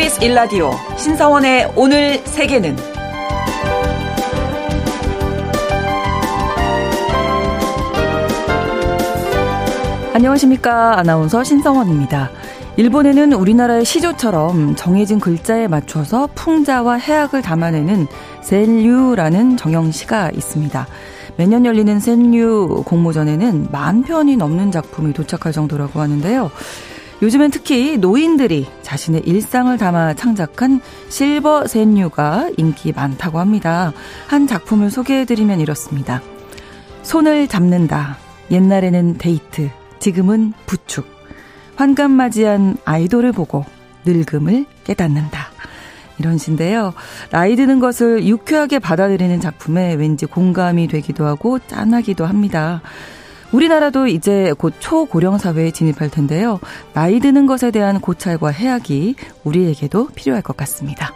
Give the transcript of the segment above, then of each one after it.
KBS 일라디오 신사원의 오늘 세계는 안녕하십니까. 아나운서 신성원입니다. 일본에는 우리나라의 시조처럼 정해진 글자에 맞춰서 풍자와 해악을 담아내는 센류라는 정형시가 있습니다. 매년 열리는 센류 공모전에는 만 편이 넘는 작품이 도착할 정도라고 하는데요. 요즘엔 특히 노인들이 자신의 일상을 담아 창작한 실버 센류가 인기 많다고 합니다. 한 작품을 소개해드리면 이렇습니다. 손을 잡는다. 옛날에는 데이트, 지금은 부축. 환감맞이한 아이돌을 보고 늙음을 깨닫는다. 이런 시인데요. 나이 드는 것을 유쾌하게 받아들이는 작품에 왠지 공감이 되기도 하고 짠하기도 합니다. 우리나라도 이제 곧 초고령 사회에 진입할 텐데요. 나이 드는 것에 대한 고찰과 해악이 우리에게도 필요할 것 같습니다.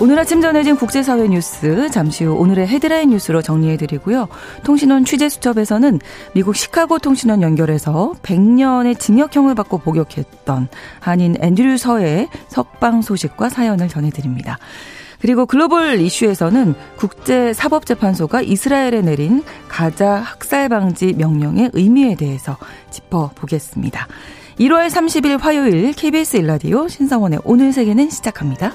오늘 아침 전해진 국제사회 뉴스 잠시 후 오늘의 헤드라인 뉴스로 정리해드리고요. 통신원 취재수첩에서는 미국 시카고 통신원 연결해서 100년의 징역형을 받고 복역했던 한인 앤드류 서의 석방 소식과 사연을 전해드립니다. 그리고 글로벌 이슈에서는 국제사법재판소가 이스라엘에 내린 가자 학살 방지 명령의 의미에 대해서 짚어보겠습니다. 1월 30일 화요일 KBS 일라디오 신성원의 오늘 세계는 시작합니다.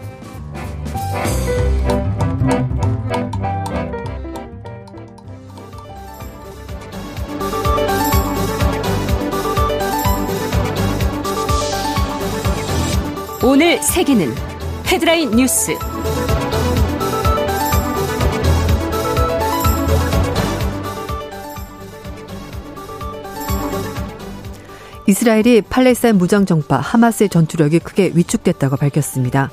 오늘 세계는 헤드라인 뉴스. 이스라엘이 팔레스타인 무장정파 하마스의 전투력이 크게 위축됐다고 밝혔습니다.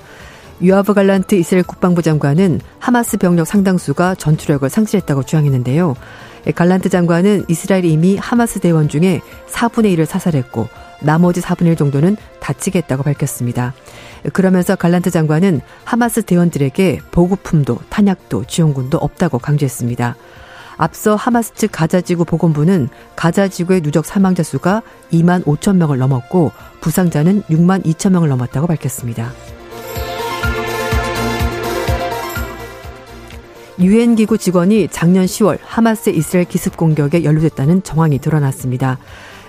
유아브 갈란트 이스라엘 국방부 장관은 하마스 병력 상당수가 전투력을 상실했다고 주장했는데요. 갈란트 장관은 이스라엘이 이미 하마스 대원 중에 4분의 1을 사살했고 나머지 4분의 1 정도는 다치겠다고 밝혔습니다. 그러면서 갈란트 장관은 하마스 대원들에게 보급품도 탄약도 지원군도 없다고 강조했습니다. 앞서 하마스 측 가자지구 보건부는 가자지구의 누적 사망자 수가 2만 5천 명을 넘었고 부상자는 6만 2천 명을 넘었다고 밝혔습니다. 유엔 기구 직원이 작년 10월 하마스 이스라엘 기습 공격에 연루됐다는 정황이 드러났습니다.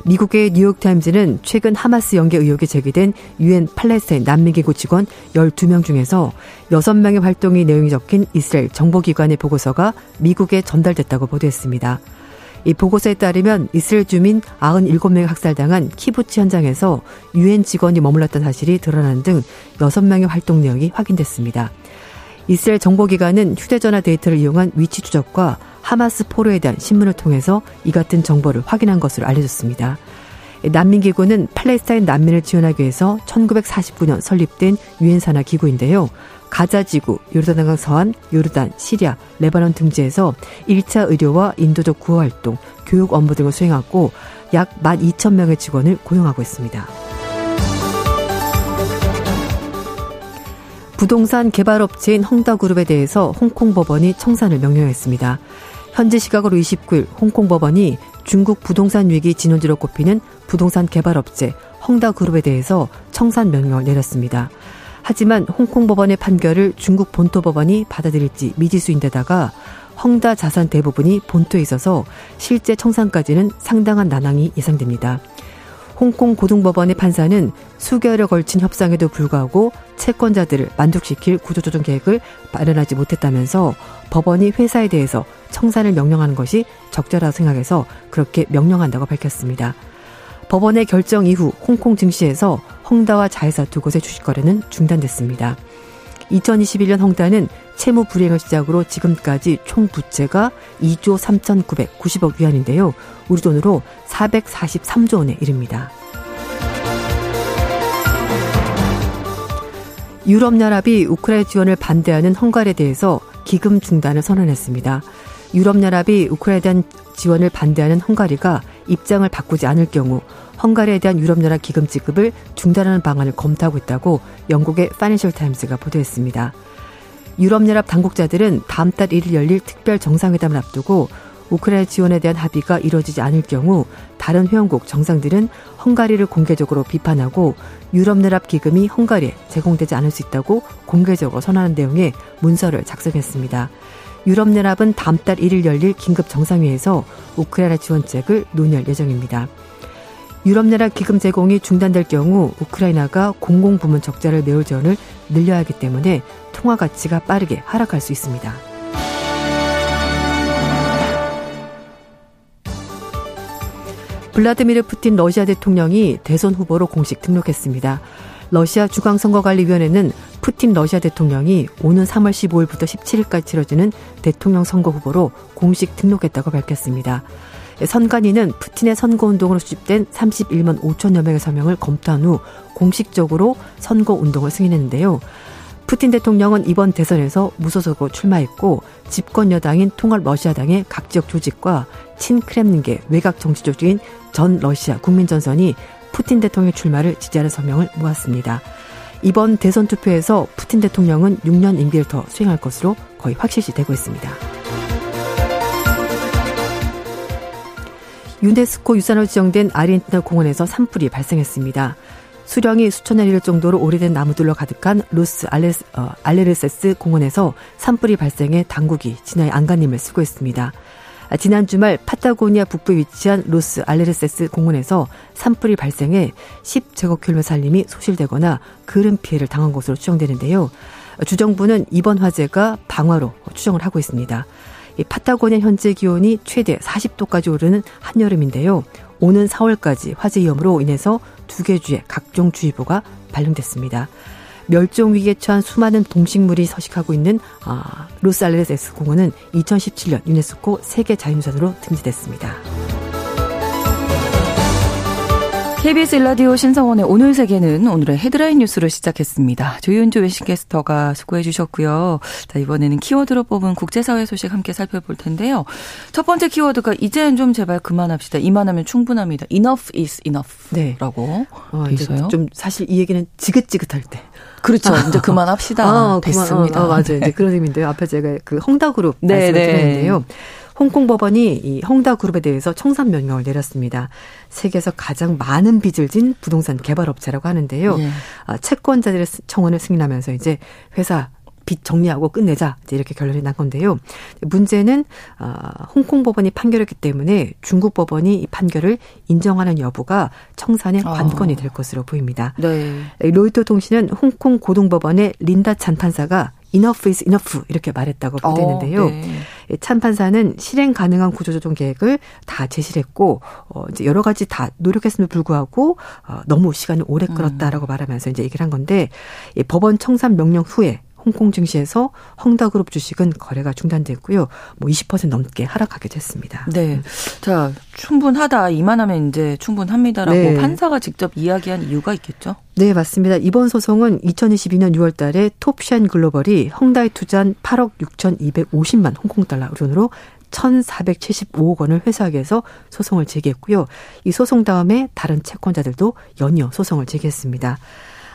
미국의 뉴욕타임즈는 최근 하마스 연계 의혹이 제기된 유엔 팔레스타인 난민기구 직원 12명 중에서 6명의 활동이 내용이 적힌 이스라엘 정보기관의 보고서가 미국에 전달됐다고 보도했습니다. 이 보고서에 따르면 이스라엘 주민 97명이 학살당한 키부치 현장에서 유엔 직원이 머물렀던 사실이 드러난 등 6명의 활동 내용이 확인됐습니다. 이스라엘 정보기관은 휴대전화 데이터를 이용한 위치 추적과 하마스 포로에 대한 신문을 통해서 이 같은 정보를 확인한 것으로 알려졌습니다. 난민기구는 팔레스타인 난민을 지원하기 위해서 1949년 설립된 유엔 산하 기구인데요. 가자지구, 요르단강 서한, 요르단, 시리아, 레바논 등지에서 1차 의료와 인도적 구호 활동, 교육 업무 등을 수행하고 약 12,000명의 직원을 고용하고 있습니다. 부동산 개발업체인 헝다그룹에 대해서 홍콩 법원이 청산을 명령했습니다. 현지 시각으로 29일 홍콩 법원이 중국 부동산 위기 진원지로 꼽히는 부동산 개발업체 헝다그룹에 대해서 청산 명령을 내렸습니다. 하지만 홍콩 법원의 판결을 중국 본토 법원이 받아들일지 미지수인데다가 헝다 자산 대부분이 본토에 있어서 실제 청산까지는 상당한 난항이 예상됩니다. 홍콩 고등법원의 판사는 수개월에 걸친 협상에도 불구하고 채권자들을 만족시킬 구조조정 계획을 마련하지 못했다면서 법원이 회사에 대해서 청산을 명령하는 것이 적절하다고 생각해서 그렇게 명령한다고 밝혔습니다. 법원의 결정 이후 홍콩 증시에서 헝다와 자회사 두 곳의 주식 거래는 중단됐습니다. 2021년 헝다는 채무 불이행을 시작으로 지금까지 총 부채가 2조 3,990억 위안인데요. 우리 돈으로 443조 원에 이릅니다. 유럽연합이 우크라이나 지원을 반대하는 헝가리에 대해서 기금 중단을 선언했습니다. 유럽연합이 우크라이나에 대한 지원을 반대하는 헝가리가 입장을 바꾸지 않을 경우 헝가리에 대한 유럽연합 기금 지급을 중단하는 방안을 검토하고 있다고 영국의 파이낸셜 타임스가 보도했습니다. 유럽연합 당국자들은 다음 달 1일 열릴 특별 정상회담을 앞두고 우크라이나 지원에 대한 합의가 이뤄지지 않을 경우 다른 회원국 정상들은 헝가리를 공개적으로 비판하고 유럽연합 기금이 헝가리에 제공되지 않을 수 있다고 공개적으로 선언하는 내용의 문서를 작성했습니다. 유럽연합은 다음 달 1일 열릴 긴급 정상회에서 우크라이나 지원책을 논의할 예정입니다. 유럽연합 기금 제공이 중단될 경우 우크라이나가 공공부문 적자를 메울 지원을 늘려야 하기 때문에 통화 가치가 빠르게 하락할 수 있습니다. 블라드미르 푸틴 러시아 대통령이 대선 후보로 공식 등록했습니다. 러시아 중앙선거관리위원회는 푸틴 러시아 대통령이 오는 3월 15일부터 17일까지 치러지는 대통령 선거 후보로 공식 등록했다고 밝혔습니다. 선관위는 푸틴의 선거운동으로 수집된 31만 5천여 명의 서명을 검토한 후 공식적으로 선거운동을 승인했는데요. 푸틴 대통령은 이번 대선에서 무소속으로 출마했고 집권 여당인 통합 러시아당의 각 지역 조직과 친크렘린계 외곽 정치 조직인 전 러시아 국민전선이 푸틴 대통령 출마를 지지하는 서명을 모았습니다. 이번 대선 투표에서 푸틴 대통령은 6년 임기를 더 수행할 것으로 거의 확실시 되고 있습니다. 유네스코 유산으로 지정된 아르헨티나 공원에서 산불이 발생했습니다. 수령이 수천 년 이를 정도로 오래된 나무들로 가득한 루스 알레스, 어, 알레르세스 공원에서 산불이 발생해 당국이 진화에 안간힘을 쓰고 있습니다. 아, 지난 주말 파타고니아 북부에 위치한 로스 알레르세스 공원에서 산불이 발생해 10제곱킬로미터 산림이 소실되거나 그을린 피해를 당한 것으로 추정되는데요. 주정부는 이번 화재가 방화로 추정을 하고 있습니다. 이 파타고니아 현재 기온이 최대 40도까지 오르는 한여름인데요. 오는 4월까지 화재 위험으로 인해서 두 개 주의 각종 주의보가 발령됐습니다. 멸종 위기에 처한 수많은 동식물이 서식하고 있는 아, 로스알레스 공원은 2017년 유네스코 세계 자연유산으로 등재됐습니다. KBS 일라디오 신성원의 오늘 세계는 오늘의 헤드라인 뉴스로 시작했습니다. 조윤주 외신캐스터가 수고해 주셨고요. 자, 이번에는 키워드로 뽑은 국제사회 소식 함께 살펴볼 텐데요. 첫 번째 키워드가 이제는 좀 제발 그만합시다. 이만하면 충분합니다. Enough is enough라고 네. 어, 있어요. 좀 사실 이 얘기는 지긋지긋할 때. 그렇죠. 아, 이제 그만합시다. 아, 됐습니다. 그만, 어, 맞아요. 이제 그런 의미인데요. 앞에 제가 그 헝다그룹 네, 말씀을 네. 드렸는데요. 홍콩 법원이 이 헝다 그룹에 대해서 청산 명령을 내렸습니다. 세계에서 가장 많은 빚을 진 부동산 개발업체라고 하는데요. 예. 아, 채권자들의 청원을 승인하면서 이제 회사 빚 정리하고 끝내자 이제 이렇게 결론이 난 건데요. 문제는 어, 홍콩 법원이 판결했기 때문에 중국 법원이 이 판결을 인정하는 여부가 청산의 아. 관건이 될 것으로 보입니다. 네. 로이터 통신은 홍콩 고등법원의 린다 찬 판사가 enough is enough 이렇게 말했다고 보도했는데요. 어, 네. 찬 판사는 실행 가능한 구조조정 계획을 다 제시를 했고 어 이제 여러 가지 다 노력했음에도 불구하고 어 너무 시간을 오래 끌었다라고 음. 말하면서 이제 얘기를 한 건데 이 법원 청산 명령 후에 홍콩 증시에서 헝다그룹 주식은 거래가 중단됐고요. 뭐 20% 넘게 하락하게 됐습니다. 네. 자, 충분하다. 이만하면 이제 충분합니다라고 네. 판사가 직접 이야기한 이유가 있겠죠? 네, 맞습니다. 이번 소송은 2022년 6월 달에 톱션 글로벌이 헝다에 투자한 8억 6,250만 홍콩 달러 돈으로 1,475억 원을 회수하기 위해서 소송을 제기했고요. 이 소송 다음에 다른 채권자들도 연이어 소송을 제기했습니다.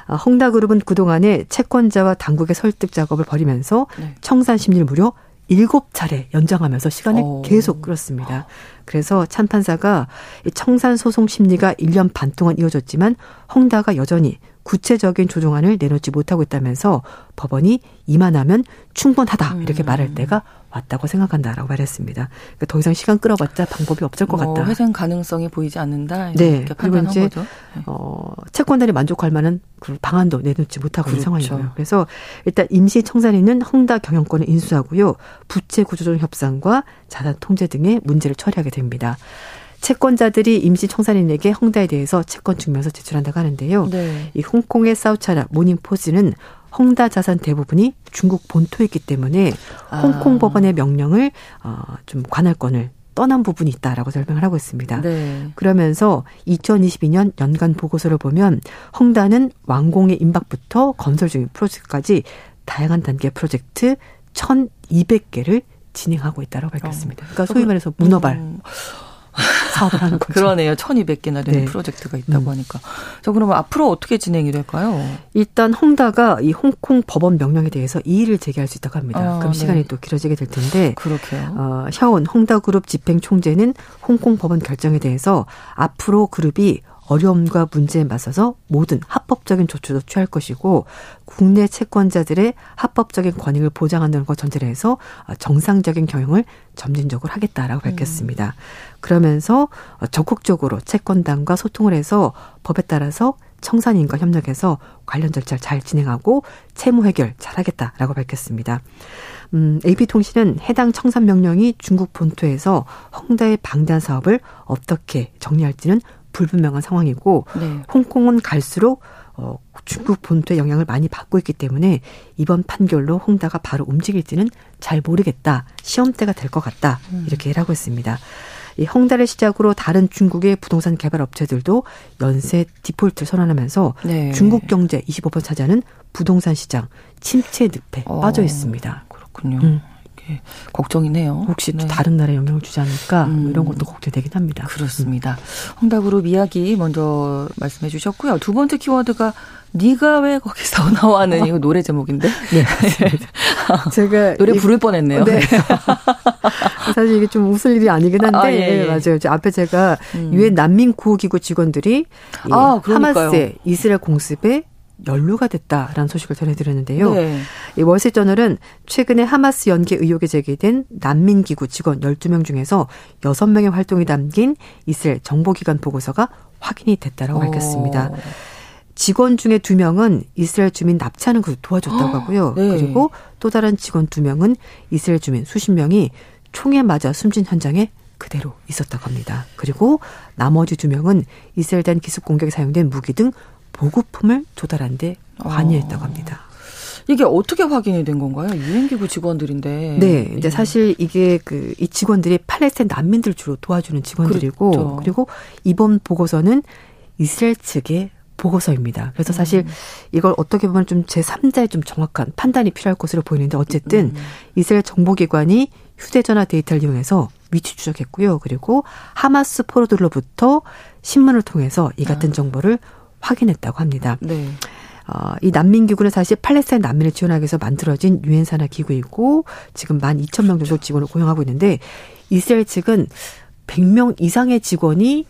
아, 헝다그룹은 그동안에 채권자와 당국의 설득 작업을 벌이면서 네. 청산 심리를 무려 일곱 차례 연장하면서 시간을 오. 계속 끌었습니다. 그래서 찬 판사가 청산 소송 심리가 1년 반 동안 이어졌지만 헝다가 여전히 구체적인 조정안을 내놓지 못하고 있다면서 법원이 이만하면 충분하다 이렇게 음. 말할 때가 왔다고 생각한다라고 말했습니다. 그러니까 더 이상 시간 끌어봤자 방법이 없을 것뭐 같다. 회생 가능성이 보이지 않는다. 네. 그리고 이제 거죠. 네. 어, 채권단이 만족할 만한 그 방안도 내놓지 못하고 그렇죠. 있는 상황이고요. 그래서 일단 임시 청산인은 헝다 경영권을 인수하고요. 부채 구조조정 협상과 자산 통제 등의 문제를 처리하게 됩니다. 채권자들이 임시 청산인에게 헝다에 대해서 채권 증명서 제출한다고 하는데요. 네. 이 홍콩의 사우차나 모닝포스는 헝다 자산 대부분이 중국 본토에 있기 때문에 아. 홍콩 법원의 명령을 어, 좀 관할권을 떠난 부분이 있다라고 설명을 하고 있습니다. 네. 그러면서 2022년 연간 보고서를 보면 헝다는 완공의 임박부터 건설 중인 프로젝트까지 다양한 단계 프로젝트 1,200개를 진행하고 있다고 밝혔습니다. 그러니까 소위 말해서 문어발. 음. 사업을 하는 거죠. 그러네요. 1200개나 되는 네. 프로젝트가 있다고 음. 하니까. 자, 그러면 앞으로 어떻게 진행이 될까요? 일단 홍다가 이 홍콩 법원 명령에 대해서 이의를 제기할 수 있다고 합니다. 아, 그럼 네. 시간이 또 길어지게 될 텐데. 그렇게요. 어, 샤온 홍다 그룹 집행 총재는 홍콩 법원 결정에 대해서 앞으로 그룹이 어려움과 문제에 맞서서 모든 합법적인 조치도 취할 것이고 국내 채권자들의 합법적인 권익을 보장하는 것 전제로 해서 정상적인 경영을 점진적으로 하겠다라고 음. 밝혔습니다. 음. 그러면서 적극적으로 채권단과 소통을 해서 법에 따라서 청산인과 협력해서 관련 절차를 잘 진행하고 채무 해결 잘하겠다라고 밝혔습니다. 음, AP통신은 해당 청산 명령이 중국 본토에서 헝다의 방대한 사업을 어떻게 정리할지는 불분명한 상황이고 네. 홍콩은 갈수록 어, 중국 본토의 영향을 많이 받고 있기 때문에 이번 판결로 홍다가 바로 움직일지는 잘 모르겠다. 시험대가 될 것 같다. 음. 이렇게 일하고 있습니다. 이 헝다를 시작으로 다른 중국의 부동산 개발 업체들도 연쇄 디폴트를 선언하면서 네. 중국 경제 25% 차지하는 부동산 시장 침체 늪에 어, 빠져 있습니다. 그렇군요. 음. 예, 걱정이네요. 혹시 네. 또 다른 나라에 영향을 주지 않을까 뭐 음. 이런 것도 걱정되긴 합니다. 그렇습니다. 헝다그룹 이야기 먼저 말씀해 주셨고요. 두 번째 키워드가 네가 왜 거기서 나와는 이거 노래 제목인데. 네. 제가 노래 부를 뻔했네요. 네. 사실 이게 좀 웃을 일이 아니긴 한데 아, 예, 예. 네, 맞아요. 앞에 제가 음. 유엔 난민 구호기구 직원들이 아, 하마스의 이스라엘 공습에 연루가 됐다라는 소식을 전해드렸는데요. 네. 이 월세저널은 최근에 하마스 연계 의혹이 제기된 난민기구 직원 12명 중에서 6명의 활동이 담긴 이스라엘 정보기관 보고서가 확인이 됐다라고 밝혔습니다. 어. 직원 중에 2명은 이스라엘 주민 납치하는 것을 도와줬다고 하고요. 네. 그리고 또 다른 직원 2명은 이스라엘 주민 수십 명이 총에 맞아 숨진 현장에 그대로 있었다고 합니다. 그리고 나머지 두 명은 이스라엘 대 기습 공격에 사용된 무기 등 보급품을 조달한 데 관여했다고 어. 합니다. 이게 어떻게 확인이 된 건가요? 유엔기구 직원들인데. 네. 이제 예. 사실 이게 그 이 직원들이 팔레스타인 난민들 주로 도와주는 직원들이고 그렇죠. 그리고 이번 보고서는 이스라엘 측의 보고서입니다. 그래서 사실 음. 이걸 어떻게 보면 좀 제3자의 좀 정확한 판단이 필요할 것으로 보이는데 어쨌든 음. 이스라엘 정보기관이 휴대전화 데이터를 이용해서 위치 추적했고요. 그리고 하마스 포로들로부터 신문을 통해서 이 같은 아. 정보를 확인했다고 합니다. 네. 어, 이 난민기구는 사실 팔레스타인 난민을 지원하기 위해서 만들어진 유엔 산하 기구이고 지금 만 2천 명 정도 직원을 고용하고 있는데 이스라엘 측은 100명 이상의 직원이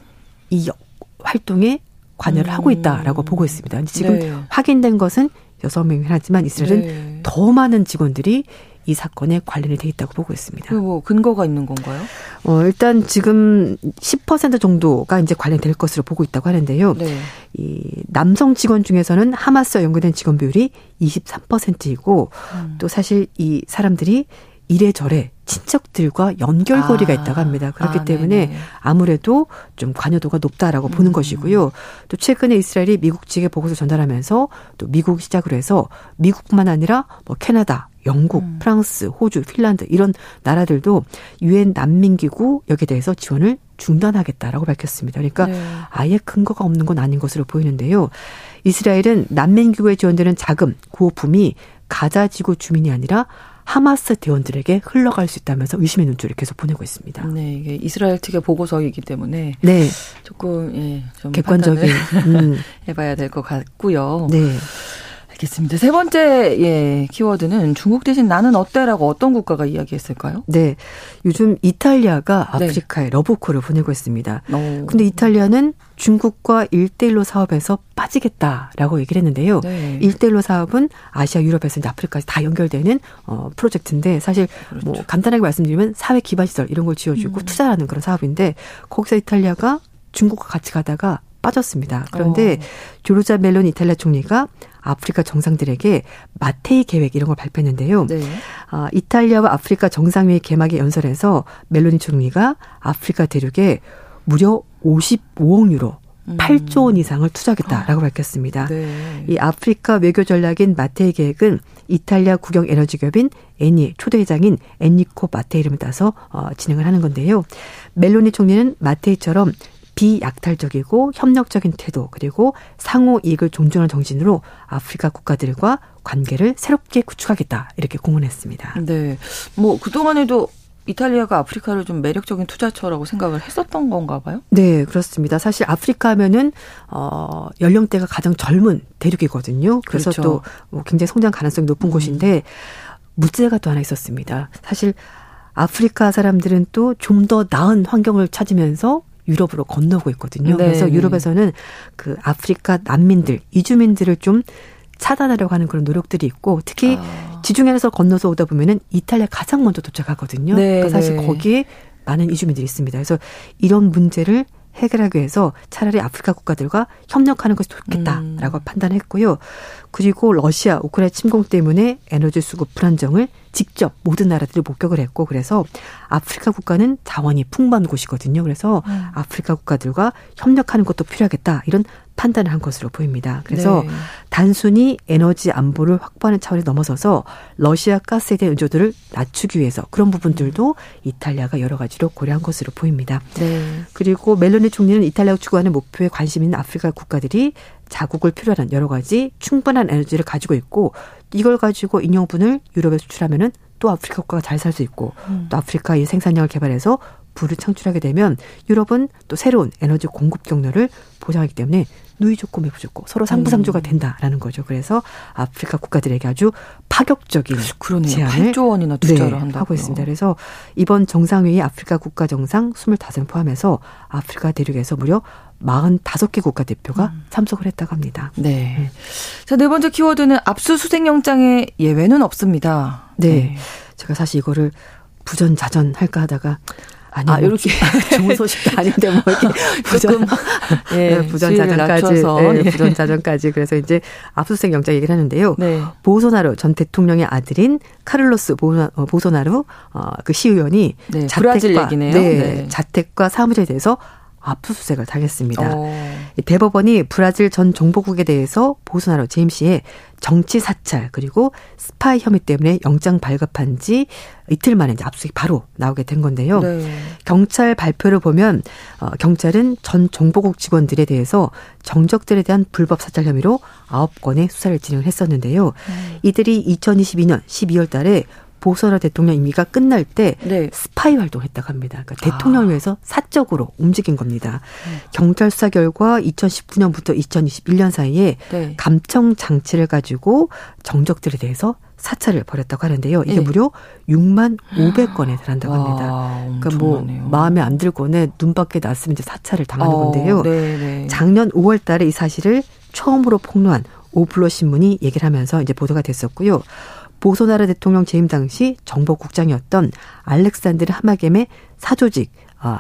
이 활동에 관여를 음. 하고 있다라고 보고 있습니다. 지금 네. 확인된 것은 6명이긴 하지만 이스라엘은 네. 더 많은 직원들이 이 사건에 관련이 돼 있다고 보고 있습니다. 뭐 근거가 있는 건가요? 어, 일단 지금 10% 정도가 이제 관련될 것으로 보고 있다고 하는데요. 네. 이 남성 직원 중에서는 하마스와 연관된 직원 비율이 23%이고 음. 또 사실 이 사람들이 이래저래 친척들과 연결고리가 아. 있다고 합니다. 그렇기 아, 때문에 네네. 아무래도 좀 관여도가 높다라고 음. 보는 것이고요. 또 최근에 이스라엘이 미국 측에 보고서 전달하면서 또 미국 시작으로 해서 미국뿐만 아니라 뭐 캐나다, 영국, 음. 프랑스, 호주, 핀란드 이런 나라들도 유엔 난민기구 여기에 대해서 지원을 중단하겠다라고 밝혔습니다. 그러니까 네. 아예 근거가 없는 건 아닌 것으로 보이는데요. 이스라엘은 난민기구에 지원되는 자금, 구호품이 가자 지구 주민이 아니라 하마스 대원들에게 흘러갈 수 있다면서 의심의 눈초리를 계속 보내고 있습니다. 네, 이게 이스라엘 측의 보고서이기 때문에 네. 조금 예, 좀 객관적인 음. 해봐야 될 것 같고요. 네. 알겠습니다. 세 번째 예 키워드는 중국 대신 나는 어때라고 어떤 국가가 이야기했을까요? 네, 요즘 이탈리아가 네. 아프리카에 네. 러브콜을 보내고 있습니다. 오. 근데 이탈리아는 중국과 일대일로 사업에서 빠지겠다라고 얘기를 했는데요. 네. 일대일로 사업은 아시아, 유럽에서 이제 아프리카까지 다 연결되는 어 프로젝트인데 사실 그렇죠. 뭐 간단하게 말씀드리면 사회 기반 시설 이런 걸 지어주고 음. 투자하는 그런 사업인데 거기서 이탈리아가 중국과 같이 가다가 빠졌습니다. 그런데 어. 조르자 멜론 이탈리아 총리가 아프리카 정상들에게 마테이 계획 이런 걸 발표했는데요. 네. 아, 이탈리아와 아프리카 정상회의 개막에 연설해서 멜로니 총리가 아프리카 대륙에 무려 55억 유로 8조 음. 원 이상을 투자하겠다라고 밝혔습니다. 네. 이 아프리카 외교 전략인 마테이 계획은 이탈리아 국영 에너지 기업인 애니 초대 회장인 엔니코 마테이 이름을 따서 어, 진행을 하는 건데요. 멜로니 총리는 마테이처럼 비약탈적이고 협력적인 태도 그리고 상호 이익을 존중하는 정신으로 아프리카 국가들과 관계를 새롭게 구축하겠다 이렇게 공언했습니다. 네. 뭐 그동안에도 이탈리아가 아프리카를 좀 매력적인 투자처라고 생각을 했었던 건가 봐요? 네, 그렇습니다. 사실 아프리카 하면은 어 연령대가 가장 젊은 대륙이거든요. 그래서 그렇죠. 또뭐 굉장히 성장 가능성이 높은 음. 곳인데 문제가 또 하나 있었습니다. 사실 아프리카 사람들은 또 좀 더 나은 환경을 찾으면서 유럽으로 건너고 있거든요. 네. 그래서 유럽에서는 그 아프리카 난민들, 이주민들을 좀 차단하려고 하는 그런 노력들이 있고 특히 아. 지중해에서 건너서 오다 보면은 이탈리아 가장 먼저 도착하거든요. 네, 그러니까 사실 네. 거기에 많은 이주민들이 있습니다. 그래서 이런 문제를 해결하기 위해서 차라리 아프리카 국가들과 협력하는 것이 좋겠다라고 음. 판단했고요. 그리고 러시아 우크라이나 침공 때문에 에너지 수급 불안정을 직접 모든 나라들이 목격을 했고 그래서 아프리카 국가는 자원이 풍부한 곳이거든요. 그래서 음. 아프리카 국가들과 협력하는 것도 필요하겠다 이런 판단을 한 것으로 보입니다. 그래서 네. 단순히 에너지 안보를 확보하는 차원에 넘어서서 러시아 가스에 대한 의존도를 낮추기 위해서 그런 부분들도 이탈리아가 여러 가지로 고려한 것으로 보입니다. 네. 그리고 멜로니 총리는 이탈리아가 추구하는 목표에 관심 있는 아프리카 국가들이 자국을 필요로 하는 여러 가지 충분한 에너지를 가지고 있고 이걸 가지고 인용분을 유럽에 수출하면은 또 아프리카 국가가 잘 살 수 있고 음. 또 아프리카의 생산력을 개발해서 부를 창출하게 되면 유럽은 또 새로운 에너지 공급 경로를 보장하기 때문에 누이 좋고 매부 좋고 서로 상부상조가 음. 된다라는 거죠. 그래서 아프리카 국가들에게 아주 파격적인 그러네요. 제안을 8조 원이나 투자를 네, 한다고요. 하고 있습니다. 그래서 이번 정상회의 아프리카 국가 정상 25명 포함해서 아프리카 대륙에서 무려 45개 국가 대표가 음. 참석을 했다고 합니다. 네. 네. 자, 네 번째 키워드는 압수수색 영장에 예외는 없습니다. 네. 네. 제가 사실 이거를 부전자전 할까 하다가 아니, 아, 뭐 이렇게 좋은 소식도 아닌데 뭐 이렇게 부전 예, 네, 부전자전까지 네, 예. 부전자전까지 그래서 이제 압수수색 영장 얘기를 하는데요. 네. 보소나루 전 대통령의 아들인 카를로스 어, 보소나루 어, 그 시의원이 네, 자택과 네, 네. 자택과 사무실에 대해서 압수수색을 당했습니다. 어. 대법원이 브라질 전 정보국에 대해서 보수나로 제임 씨의 정치 사찰 그리고 스파이 혐의 때문에 영장 발급한 지 이틀 만에 이제 압수수색이 바로 나오게 된 건데요. 네. 경찰 발표를 보면 어, 경찰은 전 정보국 직원들에 대해서 정적들에 대한 불법 사찰 혐의로 아홉 건의 수사를 진행을 했었는데요. 음. 이들이 2022년 12월 달에 보선화 대통령 임기가 끝날 때 네. 스파이 활동했다고 합니다. 그러니까 대통령을 아. 위해서 사적으로 움직인 겁니다. 음. 경찰 수사 결과 2019년부터 2021년 사이에 네. 감청 장치를 가지고 정적들에 대해서 사찰을 벌였다고 하는데요. 이게 네. 무려 6만 500건에 달한다고 합니다. 와, 그러니까 뭐 마음에 안 들거나 눈밖에 났으면 이제 사찰을 당하는 어, 건데요. 네네. 네. 작년 5월 달에 이 사실을 처음으로 폭로한 오 글로보 신문이 얘기를 하면서 이제 보도가 됐었고요. 보우소나루 대통령 재임 당시 정보국장이었던 알렉산드르 하마겜의 사조직 어,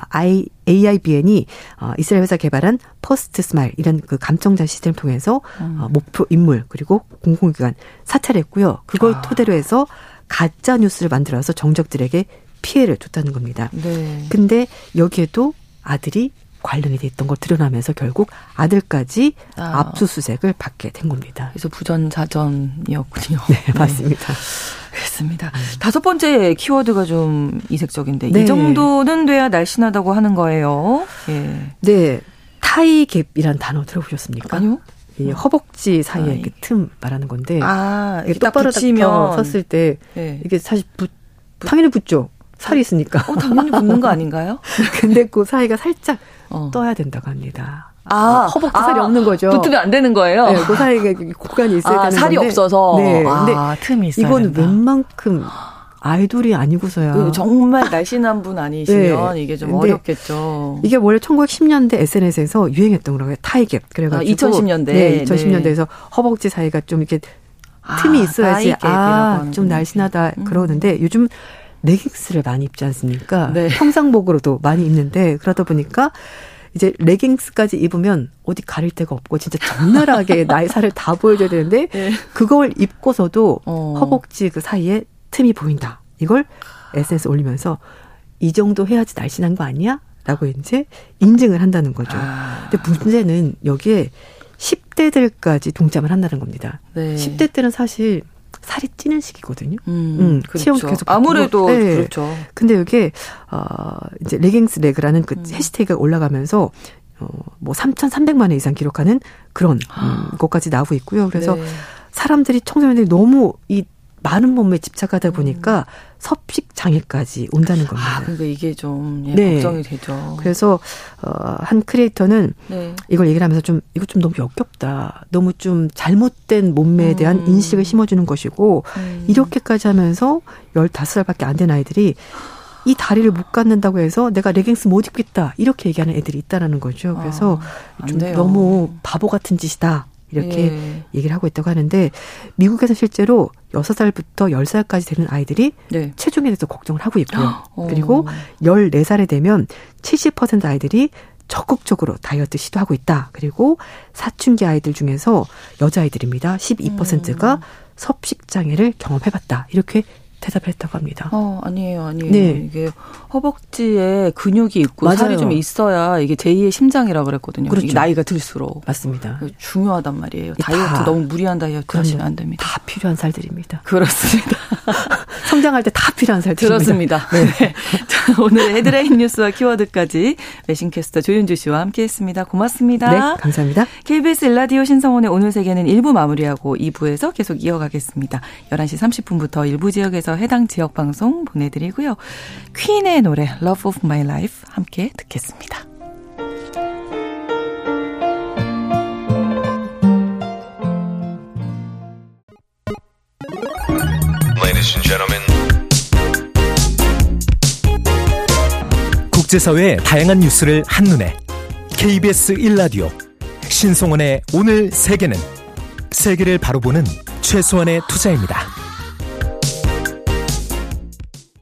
ABIN이 어, 이스라엘 회사 개발한 FirstMile 이런 그 감청자 시스템을 통해서 음. 어, 목표 인물 그리고 공공기관 사찰했고요. 그걸 아. 토대로 해서 가짜 뉴스를 만들어서 정적들에게 피해를 줬다는 겁니다. 네. 근데 여기에도 아들이 관련이 됐던 걸 드러나면서 결국 아들까지 아. 압수수색을 받게 된 겁니다. 그래서 부전자전이었군요. 네, 네. 맞습니다. 그렇습니다. 음. 다섯 번째 키워드가 좀 이색적인데 네. 이 정도는 돼야 날씬하다고 하는 거예요. 예. 네. 타이갭이란 단어 들어보셨습니까? 아니요. 이 허벅지 사이에 이렇게 틈 말하는 건데 아, 이게 똑바로 치면 섰을 때 네. 이게 사실 부, 당연히 붙죠. 살이 있으니까. 어, 당연히 붙는 거 아닌가요? 근데 그 사이가 살짝 어. 떠야 된다고 합니다. 아, 허벅지 살이 아, 없는 거죠. 붙으면 안 되는 거예요? 네, 그 사이에 공간이 있어야 아, 되는 살이 건데. 없어서. 네. 근데 아, 틈이 있어야 이건 된다. 웬만큼 아이돌이 아니고서야. 그 정말 날씬한 분 아니시면 네. 이게 좀 어렵겠죠. 이게 원래 1910년대 SNS에서 유행했던 거라고요. 타이갭. 그래가지고. 아, 2010년대. 네, 2010년대에서 네. 허벅지 사이가 좀 이렇게 틈이 아, 있어야지. 아, 좀 날씬하다 음. 그러는데 요즘 레깅스를 많이 입지 않습니까? 네. 평상복으로도 많이 입는데 그러다 보니까 이제 레깅스까지 입으면 어디 가릴 데가 없고 진짜 적나라하게 나의 살을 다 보여줘야 되는데 네. 그걸 입고서도 어. 허벅지 그 사이에 틈이 보인다. 이걸 SNS 올리면서 이 정도 해야지 날씬한 거 아니야? 라고 이제 인증을 한다는 거죠. 아. 근데 문제는 여기에 10대들까지 동참을 한다는 겁니다. 네. 10대 때는 사실 살이 찌는 시기거든요. 음, 음 그렇죠. 체형도 계속 아무래도 네. 그렇죠. 근데 여기에 어 이제 레깅스 레그라는 그 음. 해시태그가 올라가면서 어뭐 3,300만 회 이상 기록하는 그런 음, 것까지 나오고 있고요. 그래서 네. 사람들이 청소년들이 너무 이 많은 몸에 집착하다 보니까 음. 섭식 장애까지 온다는 겁니다. 아, 그러니까 이게 좀 예, 네. 걱정이 되죠. 그래서 어, 한 크리에이터는 네. 이걸 얘기를 하면서 좀 이거 좀 너무 역겹다. 너무 좀 잘못된 몸매에 대한 음. 인식을 심어주는 것이고 음. 이렇게까지 하면서 15살밖에 안 된 아이들이 이 다리를 못 갖는다고 해서 내가 레깅스 못 입겠다 이렇게 얘기하는 애들이 있다라는 거죠. 그래서 아, 좀 돼요. 너무 바보 같은 짓이다. 이렇게 예. 얘기를 하고 있다고 하는데 미국에서 실제로 6살부터 10살까지 되는 아이들이 네. 체중에 대해서 걱정을 하고 있고요. 어. 그리고 14살이 되면 70% 아이들이 적극적으로 다이어트 시도하고 있다. 그리고 사춘기 아이들 중에서 여자아이들입니다. 12%가 음. 섭식 장애를 경험해봤다. 이렇게 대답을 했다고 합니다. 어, 아니에요, 아니에요. 네. 이게 허벅지에 근육이 있고 맞아요. 살이 좀 있어야 이게 제2의 심장이라 그랬거든요. 그렇죠. 나이가 들수록. 맞습니다. 중요하단 말이에요. 다이어트 너무 무리한 다이어트 그럼요. 하시면 안 됩니다. 다 필요한 살들입니다. 그렇습니다. 성장할 때 다 필요한 살들입니다. 그렇습니다. 네. 네. 자, 오늘 헤드라인 뉴스와 키워드까지 외신캐스터 조윤주 씨와 함께했습니다. 고맙습니다. 네, 감사합니다. KBS 일라디오 신성원의 오늘 세계는 1부 마무리하고 2부에서 계속 이어가겠습니다. 11시 30분부터 일부 지역에 서 해당 지역 방송 보내드리고요. 퀸의 노래 Love of My Life 함께 듣겠습니다. 국제사회의 다양한 뉴스를 한눈에 KBS 1라디오 신송원의 오늘 세계는 세계를 바로 보는 최소한의 투자입니다.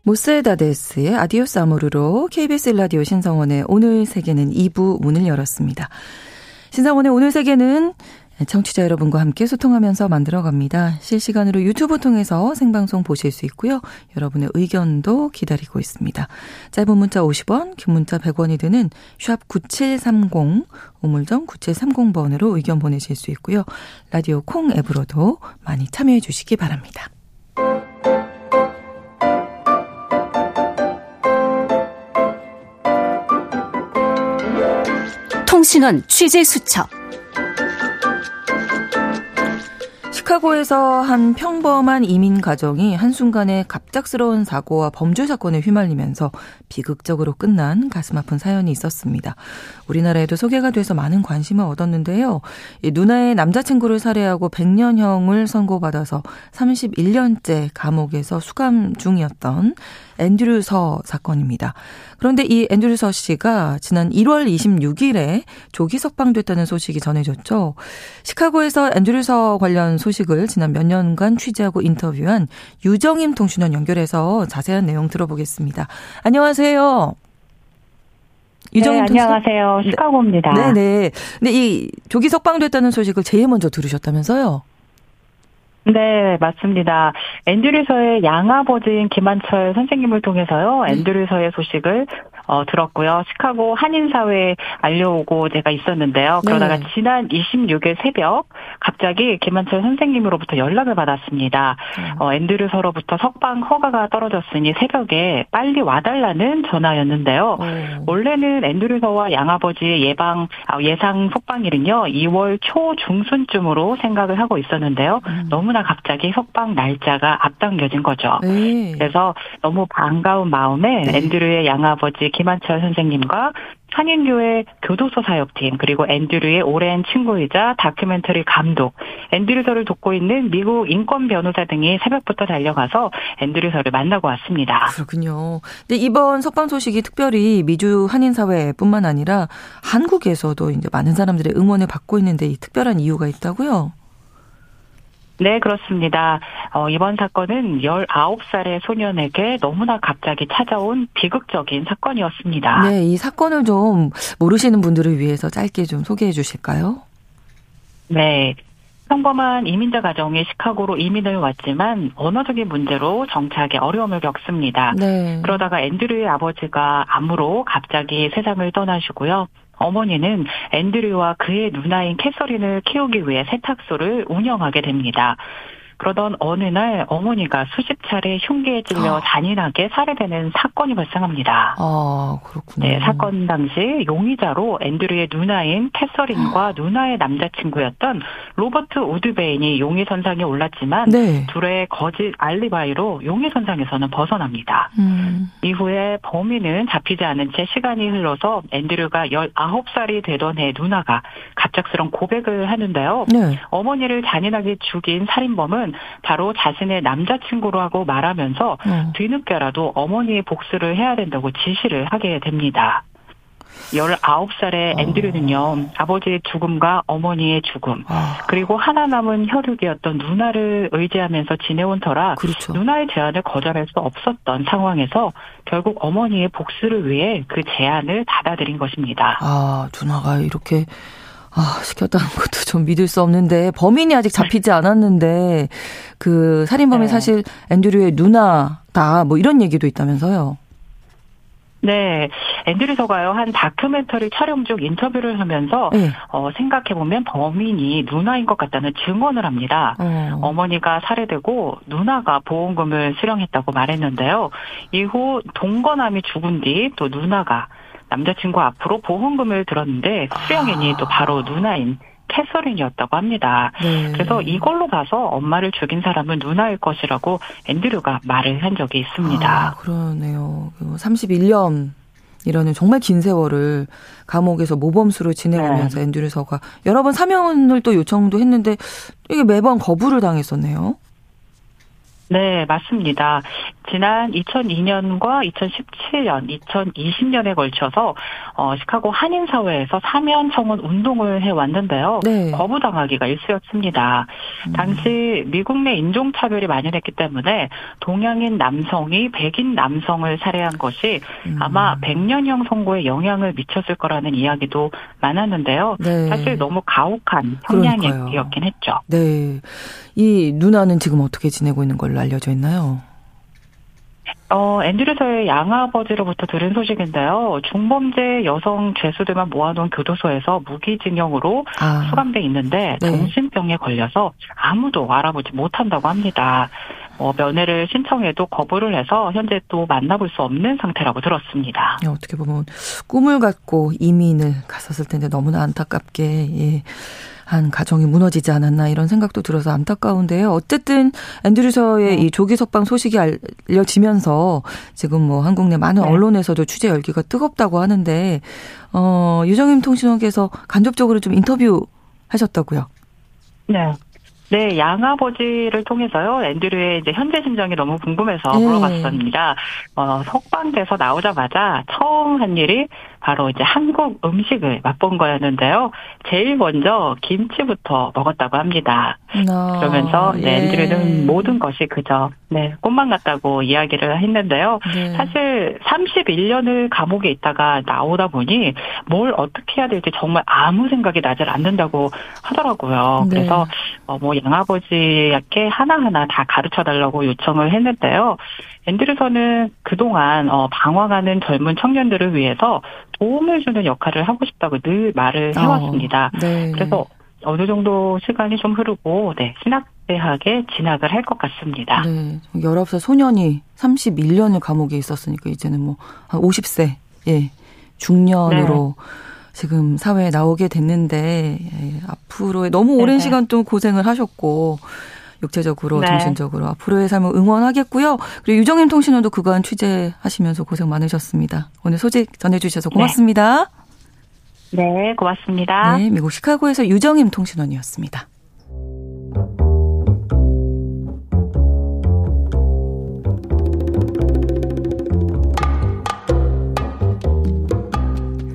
모세다데스의 Adiós Amor로 KBS 라디오 신성원의 오늘 세계는 2부 문을 열었습니다. 신성원의 오늘 세계는 청취자 여러분과 함께 소통하면서 만들어갑니다. 실시간으로 유튜브 통해서 생방송 보실 수 있고요. 여러분의 의견도 기다리고 있습니다. 짧은 문자 50원, 긴 문자 100원이 드는 샵 9730, 우물정 9730번으로 의견 보내실 수 있고요. 라디오 콩 앱으로도 많이 참여해 주시기 바랍니다. 통신원 취재 수첩. 시카고에서 한 평범한 이민 가정이 한순간에 갑작스러운 사고와 범죄 사건에 휘말리면서 비극적으로 끝난 가슴 아픈 사연이 있었습니다. 우리나라에도 소개가 돼서 많은 관심을 얻었는데요. 누나의 남자친구를 살해하고 100년형을 선고받아서 31년째 감옥에서 수감 중이었던 앤드류 서 사건입니다. 그런데 이 앤드류 서 씨가 지난 1월 26일에 조기 석방됐다는 소식이 전해졌죠. 시카고에서 앤드류 서 관련 소식 을 지난 몇 년간 취재하고 인터뷰한 유정임 통신원 연결해서 자세한 내용 들어보겠습니다. 안녕하세요. 유정임 네, 안녕하세요. 네. 시카고입니다. 네 네. 근데 이 조기 석방됐다는 소식을 제일 먼저 들으셨다면서요? 네, 맞습니다. 앤드류서의 양아버지인 김한철 선생님을 통해서요, 네. 앤드류서의 소식을 어, 들었고요. 시카고 한인사회에 알려오고 제가 있었는데요. 그러다가 네. 지난 26일 새벽 갑자기 김한철 선생님으로부터 연락을 받았습니다. 네. 어, 앤드류서로부터 석방 허가가 떨어졌으니 새벽에 빨리 와달라는 전화였는데요. 네. 원래는 앤드류서와 양아버지의 예방 아, 예상 석방일은요 2월 초 중순쯤으로 생각을 하고 있었는데요. 음. 너무나 갑자기 석방 날짜가 앞당겨진 거죠. 네. 그래서 너무 반가운 마음에 네. 앤드류의 양아버지 김 한철 선생님과 한인교회 교도소 사역팀 그리고 앤드류의 오랜 친구이자 다큐멘터리 감독 앤드류서를 돕고 있는 미국 인권 변호사 등이 새벽부터 달려가서 앤드류서를 만나고 왔습니다. 그렇군요. 근데 이번 석방 소식이 특별히 미주 한인 사회뿐만 아니라 한국에서도 이제 많은 사람들의 응원을 받고 있는데 이 특별한 이유가 있다고요? 네, 그렇습니다. 어, 이번 사건은 19살의 소년에게 너무나 갑자기 찾아온 비극적인 사건이었습니다. 네, 이 사건을 좀 모르시는 분들을 위해서 짧게 좀 소개해 주실까요? 네. 평범한 이민자 가정이 시카고로 이민을 왔지만 언어적인 문제로 정착에 어려움을 겪습니다. 네. 그러다가 앤드류의 아버지가 암으로 갑자기 세상을 떠나시고요. 어머니는 앤드류와 그의 누나인 캐서린을 키우기 위해 세탁소를 운영하게 됩니다. 그러던 어느 날 어머니가 수십 차례 흉기에 찔려 아. 잔인하게 살해되는 사건이 발생합니다. 아, 그렇군요. 네, 사건 당시 용의자로 앤드류의 누나인 캐서린과 아. 누나의 남자친구였던 로버트 우드베인이 용의 선상에 올랐지만 네. 둘의 거짓 알리바이로 용의 선상에서는 벗어납니다. 음. 이후에 범인은 잡히지 않은 채 시간이 흘러서 앤드류가 19살이 되던 해 누나가 갑작스런 고백을 하는데요. 네. 어머니를 잔인하게 죽인 살인범은 바로 자신의 남자친구로 하고 말하면서 음. 뒤늦게라도 어머니의 복수를 해야 된다고 지시를 하게 됩니다. 19살의 어. 앤드류는요, 아버지의 죽음과 어머니의 죽음, 아. 그리고 하나 남은 혈육이었던 누나를 의지하면서 지내온 터라, 그렇죠. 누나의 제안을 거절할 수 없었던 상황에서 결국 어머니의 복수를 위해 그 제안을 받아들인 것입니다. 아, 누나가 이렇게 아, 시켰다는 것도 좀 믿을 수 없는데 범인이 아직 잡히지 않았는데 그 살인범이 네. 사실 앤드류의 누나다 뭐 이런 얘기도 있다면서요. 네, 앤드류 서가요 한 다큐멘터리 촬영 중 인터뷰를 하면서 네. 어, 생각해 보면 범인이 누나인 것 같다는 증언을 합니다. 어. 어머니가 살해되고 누나가 보험금을 수령했다고 말했는데요. 이후 동거남이 죽은 뒤 또 누나가 남자친구 앞으로 보험금을 들었는데 수령인이 아. 또 바로 누나인 캐서린이었다고 합니다. 네. 그래서 이걸로 봐서 엄마를 죽인 사람은 누나일 것이라고 앤드류가 말을 한 적이 있습니다. 아, 그러네요. 31년 이라는 정말 긴 세월을 감옥에서 모범수로 지내오면서 네. 앤드류 서가 여러 번 사면을 또 요청도 했는데 이게 매번 거부를 당했었네요. 네, 맞습니다. 지난 2002년과 2017년, 2020년에 걸쳐서 어, 시카고 한인 사회에서 사면 청원 운동을 해 왔는데요. 네. 거부당하기가 일쑤였습니다. 음. 당시 미국 내 인종 차별이 만연했기 때문에 동양인 남성이 백인 남성을 살해한 것이 음. 아마 100년형 선고에 영향을 미쳤을 거라는 이야기도 많았는데요. 네. 사실 너무 가혹한 형량이었긴 했죠. 네. 이 누나는 지금 어떻게 지내고 있는 걸로 알려져 있나요? 어, 앤드류서의 양아버지로부터 들은 소식인데요. 중범죄 여성 죄수들만 모아놓은 교도소에서 무기징역으로 아. 수감돼 있는데 네. 정신병에 걸려서 아무도 알아보지 못한다고 합니다. 어, 면회를 신청해도 거부를 해서 현재 또 만나볼 수 없는 상태라고 들었습니다. 예, 어떻게 보면 꿈을 갖고 이민을 갔었을 텐데 너무나 안타깝게 예. 한 가정이 무너지지 않았나 이런 생각도 들어서 안타까운데요. 어쨌든 앤드류서의 네. 이 조기 석방 소식이 알려지면서 지금 뭐 한국 내 많은 네. 언론에서도 취재 열기가 뜨겁다고 하는데 어 유정임 통신원께서 간접적으로 좀 인터뷰 하셨다고요. 네. 네, 양아버지를 통해서요, 앤드류의 이제 현재 심정이 너무 궁금해서 네. 물어봤습니다. 어, 석방돼서 나오자마자 처음 한 일이 바로 이제 한국 음식을 맛본 거였는데요. 제일 먼저 김치부터 먹었다고 합니다. 아, 그러면서 네, 예. 앤드류는 모든 것이 그저 네 꽃만 같다고 이야기를 했는데요. 네. 사실 31년을 감옥에 있다가 나오다 보니 뭘 어떻게 해야 될지 정말 아무 생각이 나질 않는다고 하더라고요. 네. 그래서 어, 뭐 양아버지께 하나하나 다 가르쳐 달라고 요청을 했는데요. 앤드류서는 그동안 어, 방황하는 젊은 청년들을 위해서 도움을 주는 역할을 하고 싶다고 늘 말을 어, 해왔습니다. 어, 네. 그래서 어느 정도 시간이 좀 흐르고 네 신학대학에 진학을 할 것 같습니다. 네, 19살 소년이 31년을 감옥에 있었으니까 이제는 뭐 한 50세 예 중년으로 네. 지금 사회에 나오게 됐는데 예, 앞으로의 너무 오랜 네 시간 또 고생을 하셨고 육체적으로 네. 정신적으로 앞으로의 삶을 응원하겠고요. 그리고 유정임 통신원도 그간 취재하시면서 고생 많으셨습니다. 오늘 소식 전해주셔서 네. 고맙습니다. 네, 네 고맙습니다. 네, 미국 시카고에서 유정임 통신원이었습니다.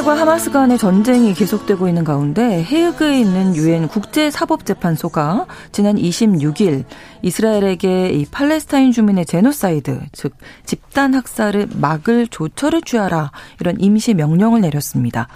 이스라엘과 하마스 간의 전쟁이 계속되고 있는 가운데 헤이그에 있는 유엔 국제사법재판소가 지난 26일 이스라엘에게 이 팔레스타인 주민의 제노사이드, 즉 집단 학살을 막을 조처를 취하라 이런 임시 명령을 내렸습니다.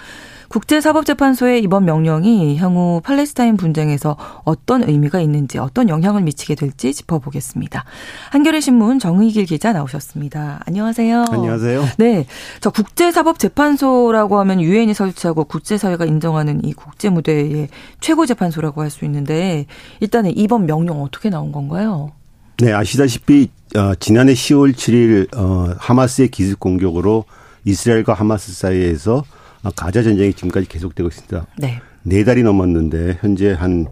국제사법재판소의 이번 명령이 향후 팔레스타인 분쟁에서 어떤 의미가 있는지 어떤 영향을 미치게 될지 짚어보겠습니다. 한겨레 신문 정의길 기자 나오셨습니다. 안녕하세요. 안녕하세요. 네, 저 국제사법재판소라고 하면 유엔이 설치하고 국제사회가 인정하는 이 국제무대의 최고 재판소라고 할 수 있는데 일단은 이번 명령 어떻게 나온 건가요? 네, 아시다시피 어, 지난해 10월 7일 어, 하마스의 기습 공격으로 이스라엘과 하마스 사이에서 아, 가자 전쟁이 지금까지 계속되고 있습니다. 네. 네 달이 넘었는데 현재 한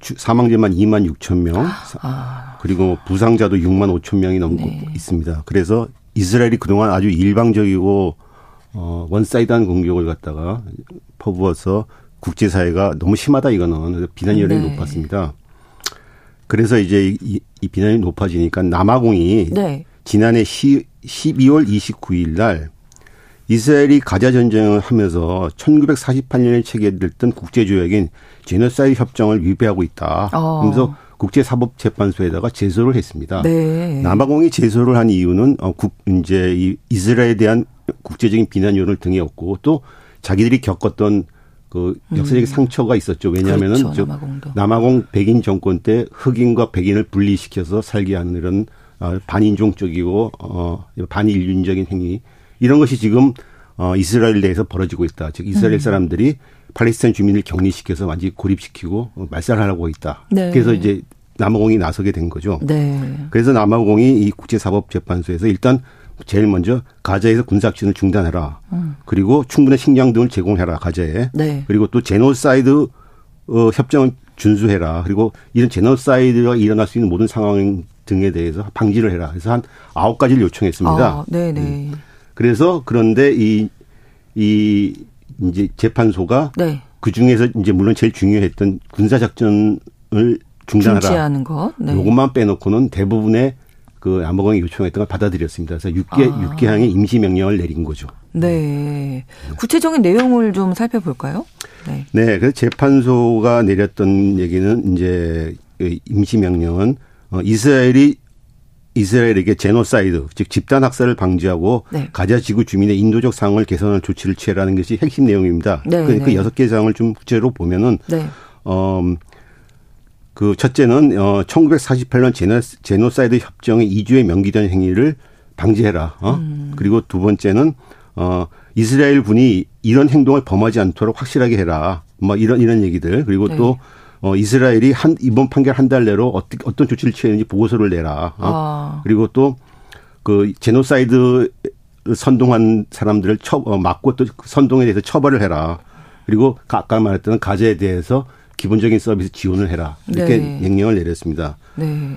사망자만 2만 6천 명, 아. 그리고 부상자도 6만 5천 명이 넘고 네. 있습니다. 그래서 이스라엘이 그동안 아주 일방적이고 어 one-side한 공격을 갖다가 퍼부어서 국제사회가 너무 심하다 이거는 비난 여론이 네. 높았습니다. 그래서 이제 이, 이 비난이 높아지니까 남아공이 네. 지난해 10, 12월 29일 날 이스라엘이 가자 전쟁을 하면서 1948년에 체결됐던 국제조약인 제노사이드 협정을 위배하고 있다. 어. 그러면서 국제사법재판소에다가 제소를 했습니다. 네. 남아공이 제소를 한 이유는 어, 국 이제 이 이스라엘에 대한 국제적인 비난 요를 등에 없고 또 자기들이 겪었던 그 역사적인 음. 상처가 있었죠. 왜냐하면은 그렇죠, 남아공 백인 정권 때 흑인과 백인을 분리시켜서 살게 하는 이런 어, 반인종적이고 어 반인륜적인 행위 이런 것이 지금 어 이스라엘 내에서 벌어지고 있다. 즉 이스라엘 음. 사람들이 팔레스타인 주민을 격리시켜서 완전히 고립시키고 어, 말살하고 있다. 네. 그래서 이제 남아공이 나서게 된 거죠. 네. 그래서 남아공이 이 국제사법재판소에서 일단 제일 먼저 가자에서 군사 액션을 중단해라. 음. 그리고 충분한 식량 등을 제공해라 가자에. 네. 그리고 또 제노사이드 어, 협정을 준수해라. 그리고 이런 제노사이드가 일어날 수 있는 모든 상황 등에 대해서 방지를 해라. 그래서 한 아홉 가지를 요청했습니다. 아, 네네. 음. 그래서 그런데 이, 이, 이제 재판소가 네. 그 중에서 이제 물론 제일 중요했던 군사작전을 중단하라. 중지하는 것. 네. 요것만 빼놓고는 대부분의 그 남아공이 요청했던 걸 받아들였습니다. 그래서 6개, 아. 6개항의 임시명령을 내린 거죠. 네. 구체적인 내용을 좀 살펴볼까요? 네. 네. 그래서 재판소가 내렸던 얘기는 이제 그 임시명령은 어, 이스라엘이 이스라엘에게 제노사이드 즉 집단 학살을 방지하고 네. 가자 지구 주민의 인도적 상황을 개선할 조치를 취하라는 것이 핵심 내용입니다. 네, 그, 그 네. 여섯 개 사항을 좀 구체로 보면은 네. 어그 첫째는 어 1948년 제노, 제노사이드 협정의 2조에 명기된 행위를 방지해라. 어? 음. 그리고 두 번째는 어 이스라엘 군이 이런 행동을 범하지 않도록 확실하게 해라. 뭐 이런 이런 얘기들. 그리고 네. 또 어, 이스라엘이 한, 이번 판결 한 달 내로 어떻게, 어떤 조치를 취했는지 보고서를 내라. 어? 아. 그리고 또, 그, 제노사이드 선동한 사람들을 처, 어, 막고 또그 선동에 대해서 처벌을 해라. 그리고 아까 말했던 가자에 대해서 기본적인 서비스 지원을 해라. 이렇게 네. 명령을 내렸습니다. 네.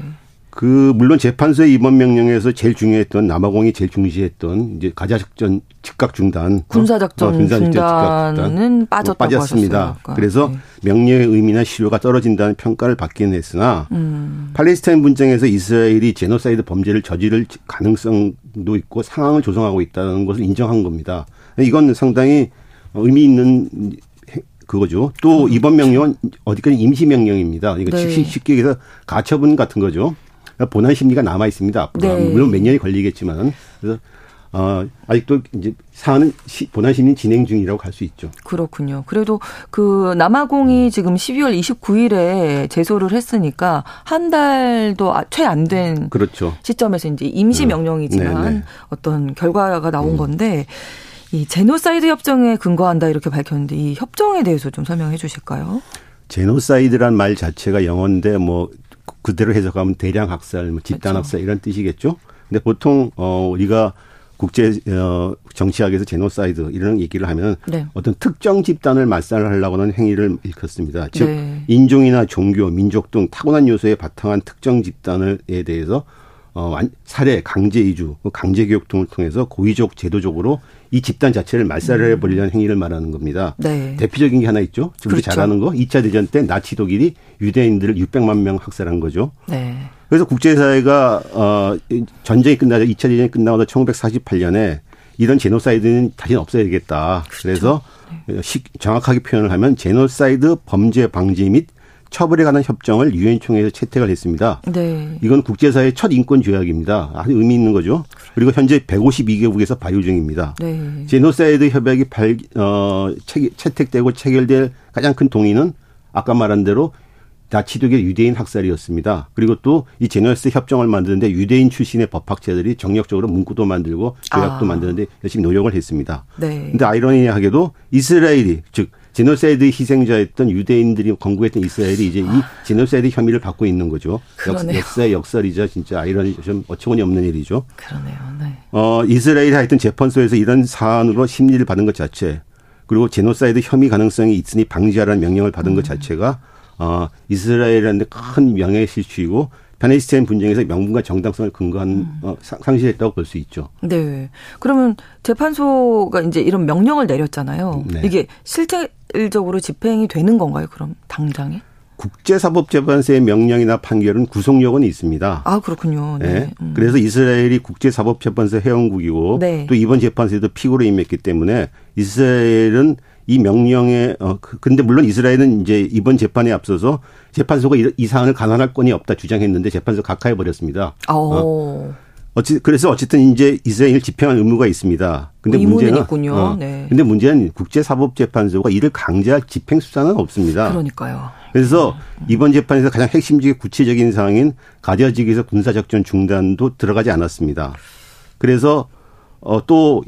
그 물론 재판소의 이번 명령에서 제일 중요했던 남아공이 제일 중시했던 이제 가자 작전 즉각 중단 군사 작전 어, 군사 중단은 빠졌다고 빠졌습니다. 하셨어요. 그래서 네. 명령의 의미나 실효가 떨어진다는 평가를 받기는 했으나 음. 팔레스타인 분쟁에서 이스라엘이 제노사이드 범죄를 저지를 가능성도 있고 상황을 조성하고 있다는 것을 인정한 겁니다. 이건 상당히 의미 있는 그거죠. 또 음. 이번 명령은 어디까지 임시 명령입니다. 이거 네. 쉽게 얘기해서 가처분 같은 거죠. 본안 심리가 남아 있습니다. 네. 물론 몇 년이 걸리겠지만 그래서 어, 아직도 이제 사안은 본안 심리 진행 중이라고 할수 있죠. 그렇군요. 그래도 그 남아공이 음. 지금 12월 29일에 제소를 했으니까 한 달도 아, 채안 된 그렇죠. 시점에서 이제 임시 음. 명령이지만 네, 네. 어떤 결과가 나온 음. 건데 이 제노사이드 협정에 근거한다 이렇게 밝혔는데 이 협정에 대해서 좀 설명해 주실까요? 제노사이드란 말 자체가 영어인데 뭐 그대로 해석하면 대량 학살, 뭐 집단 그렇죠. 학살 이런 뜻이겠죠. 근데 보통 어 우리가 국제 어 정치학에서 제노사이드 이런 얘기를 하면 네. 어떤 특정 집단을 말살하려고 하는 행위를 일컫습니다. 즉 네. 인종이나 종교, 민족 등 타고난 요소에 바탕한 특정 집단에 대해서 어 살해, 강제 이주, 강제 교육 등을 통해서 고의적 제도적으로 이 집단 자체를 말살을 음. 해버리려는 행위를 말하는 겁니다. 네. 대표적인 게 하나 있죠. 지금 그렇죠. 잘 아는 거. 2차 대전 때 나치 독일이 유대인들을 600만 명 학살한 거죠. 네. 그래서 국제사회가 어 전쟁이 끝나자 2차 대전이 끝나고 1948년에 이런 제노사이드는 다시는 없어야 되겠다. 그렇죠. 그래서 네. 정확하게 표현을 하면 제노사이드 범죄 방지 및 처벌에 관한 협정을 유엔 총회에서 채택을 했습니다. 네. 이건 국제사회 첫 인권 조약입니다. 아주 의미 있는 거죠. 그리고 현재 152개국에서 발효 중입니다. 네. 제노사이드 협약이 발, 어, 채택되고 체결될 가장 큰 동인은 아까 말한 대로 나치 독일의 유대인 학살이었습니다. 그리고 또 이 제노사이드 협정을 만드는데 유대인 출신의 법학자들이 정력적으로 문구도 만들고 조약도 아. 만드는데 열심히 노력을 했습니다. 네. 근데 아이러니하게도 이스라엘이 즉 제노사이드 희생자였던 유대인들이 건국했던 이스라엘이 이제 이 제노사이드 혐의를 받고 있는 거죠. 그러네요. 역사의 역설이자 진짜 아이러니 좀 어처구니 없는 일이죠. 그러네요. 네. 어, 이스라엘이 하여튼 재판소에서 이런 사안으로 심리를 받은 것 자체 그리고 제노사이드 혐의 가능성이 있으니 방지하라는 명령을 받은 음. 것 자체가 어, 이스라엘한테 큰 명예실추이고 팔레스타인 분쟁에서 명분과 정당성을 근거한 음. 어, 상실했다고 볼 수 있죠. 네. 그러면 재판소가 이제 이런 명령을 내렸잖아요. 네. 이게 실질적으로 집행이 되는 건가요? 그럼 당장에? 국제사법재판소의 명령이나 판결은 구속력은 있습니다. 아 그렇군요. 네. 네. 음. 그래서 이스라엘이 국제사법재판소 회원국이고 네. 또 이번 재판소에도 피고로 임했기 때문에 이스라엘은 이 명령에 어 그, 근데 물론 이스라엘은 이제 이번 재판에 앞서서 재판소가 이, 사안을 간환할 건이 없다 주장했는데 재판소 각하해 버렸습니다. 어. 어찌 그래서 어쨌든 이제 이스라엘 집행할 의무가 있습니다. 근데 문제는 있군요. 어, 네. 근데 문제는 국제사법재판소가 이를 강제할 집행 수단은 없습니다. 그러니까요. 그래서 이번 재판에서 가장 핵심적인 구체적인 사항인 가디아지기에서 군사작전 중단도 들어가지 않았습니다. 그래서 어또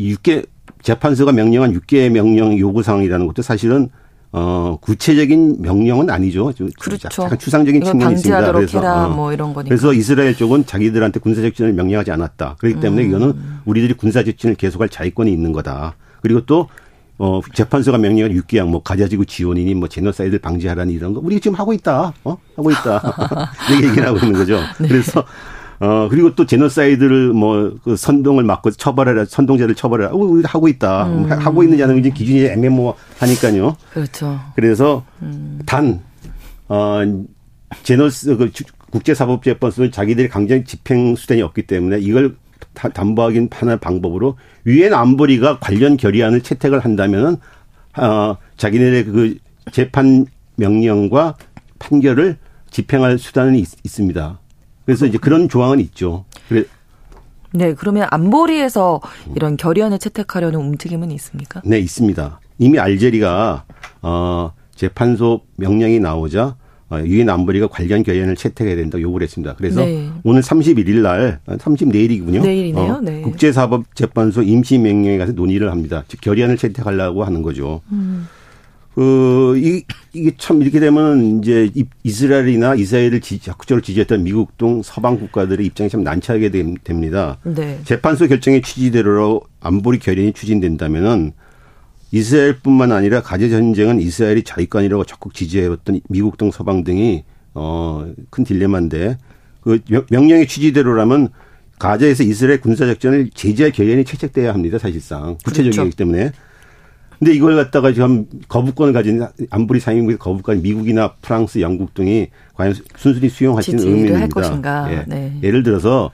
6개 재판소가 명령한 6개의 명령 요구 사항이라는 것도 사실은 어 구체적인 명령은 아니죠. 그렇죠. 약간 추상적인 측면이 있습니다. 그래서 어. 뭐 이런 거니까. 그래서 이스라엘 쪽은 자기들한테 군사 작전을 명령하지 않았다. 그렇기 때문에 음. 이거는 우리들이 군사 작전을 계속할 자위권이 있는 거다. 그리고 또 어, 재판소가 명령한 6개항, 뭐, 가자지구 지원이니, 뭐, 제노사이드 방지하라는 이런 거, 우리 지금 하고 있다, 어? 하고 있다. 이렇게 얘기를 하고 있는 거죠. 네. 그래서 어, 그리고 또 제노사이드를 뭐, 그 선동을 막고 처벌해라, 선동자를 처벌해라. 어, 하고 있다. 음. 하고 않은 지 기준이 애매모하니까요. 그렇죠. 그래서 음. 단, 어, 제노스, 그 국제사법재판소는 자기들이 강제 집행 수단이 없기 때문에 이걸 담보하긴 하는 방법으로 유엔 안보리가 관련 결의안을 채택을 한다면은 어 자기네의 그 재판 명령과 판결을 집행할 수단은 있, 습니다 그래서 이제 그런 조항은 있죠. 그래. 네, 그러면 안보리에서 이런 결의안을 채택하려는 움직임은 있습니까? 네, 있습니다. 이미 알제리가 어 재판소 명령이 나오자 어, 유엔 안보리가 관련 결의안을 채택해야 된다고 요구를 했습니다. 그래서 네. 오늘 31일 날, 30내일이군요. 내일이네요. 어, 네. 국제사법재판소 임시명령에 가서 논의를 합니다. 즉 결의안을 채택하려고 하는 거죠. 음. 그, 이, 이게 참 이렇게 되면 이제 이스라엘이나 이스라엘을 지, 적극적으로 지지했던 미국 등 서방 국가들의 입장이 참 난처하게 됩니다. 네. 재판소 결정의 취지대로 안보리 결연이 추진된다면은 이스라엘뿐만 아니라 가제 전쟁은 이스라엘이 자위권이라고 적극 지지해왔던 미국 등 서방 등이 어 큰 딜레마인데 그 명령의 취지대로라면 가자에서 이스라엘 군사 작전을 제재할 결연이 채택돼야 합니다. 사실상 구체적이기 그렇죠. 때문에 근데 이걸 갖다가 지금 거부권을 가진 안보리 상임국의 거부권 미국이나 프랑스, 영국 등이 과연 순순히 수용하시는 의미입니다. 예. 네. 예를 들어서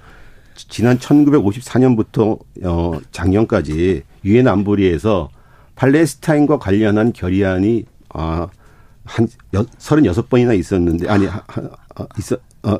지난 1954년부터 어 작년까지 유엔 안보리에서 팔레스타인과 관련한 결의안이 아 한 36번이나 있었는데 아니 하, 어, 있어 어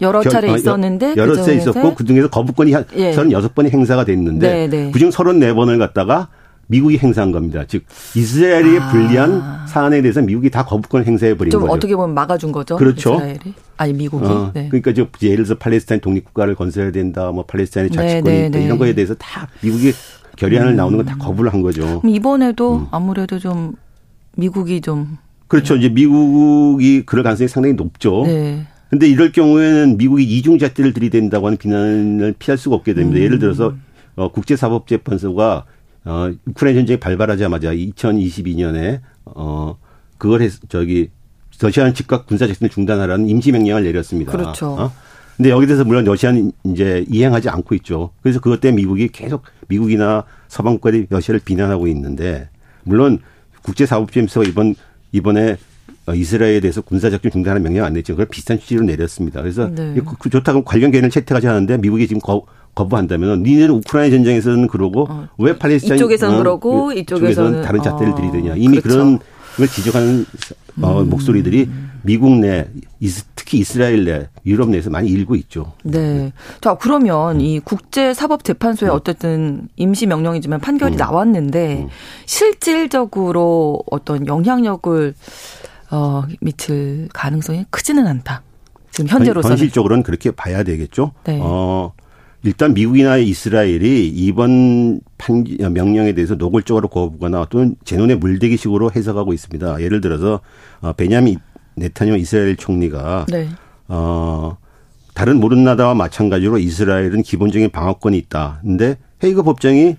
여러 차례 어, 있었는데 여러 차례 있었고 그 중에서 거부권이 한 예. 36번이 행사가 됐는데 네, 네. 그중 34번을 갖다가 미국이 행사한 겁니다. 즉 이스라엘이 아. 불리한 사안에 대해서 미국이 다 거부권을 행사해 버린 거죠. 어떻게 보면 막아준 거죠. 그렇죠. 이스라엘이? 아니 미국이. 어, 네. 그러니까 저 예를 들어서 팔레스타인 독립국가를 건설해야 된다, 뭐 팔레스타인의 네, 자치권이 네, 있다 네, 이런 거에 대해서 다 미국이 결의안을 음. 나오는 건 다 거부를 한 거죠. 이번에도 음. 아무래도 좀 미국이 좀 그렇죠. 이제 미국이 그럴 가능성이 상당히 높죠. 네. 근데 이럴 경우에는 미국이 이중잣대를 들이댄다고 하는 비난을 피할 수가 없게 됩니다. 음. 예를 들어서 어, 국제사법재판소가 어, 우크라이나 전쟁이 발발하자마자 2022년에 어 그걸 해서 저기 러시아는 즉각 군사 작전을 중단하라는 임시 명령을 내렸습니다. 그렇죠. 어? 근데 여기 대해서 물론 러시아는 이제 이행하지 않고 있죠. 그래서 그것 때문에 미국이 계속 미국이나 서방 국가들이 러시아를 비난하고 있는데 물론 국제사법재판소가 이번 이번에 이스라엘에 대해서 군사작전 중단하는 명령 안 냈죠. 그걸 비슷한 취지로 내렸습니다. 그래서 네. 좋다고 관련 개인을 채택하지 않는데 미국이 지금 거, 거부한다면 니네는 우크라이나 전쟁에서는 그러고 어. 왜 팔레스타인 이쪽에서는 어, 그러고 이쪽에서는 다른 잣대를 어. 들이대냐 이미 그렇죠. 그런 걸 지적하는 어, 음. 목소리들이 미국 내 특히 이스라엘 내 유럽 내에서 많이 일고 있죠. 네. 자 그러면 음. 이 국제사법재판소에 음. 어쨌든 임시 명령이지만 판결이 음. 나왔는데 음. 실질적으로 어떤 영향력을 어, 미칠 가능성이 크지는 않다. 지금 현재로서는 현실적으로는 그렇게 봐야 되겠죠. 네. 어, 일단 미국이나 이스라엘이 이번 판 명령에 대해서 노골적으로 거부거나 또는 제논의 물대기식으로 해석하고 있습니다. 예를 들어서 어, 베냐민 네타뇨 이스라엘 총리가 네. 어 다른 모른 나라와 마찬가지로 이스라엘은 기본적인 방어권이 있다. 근데 헤이그 법정이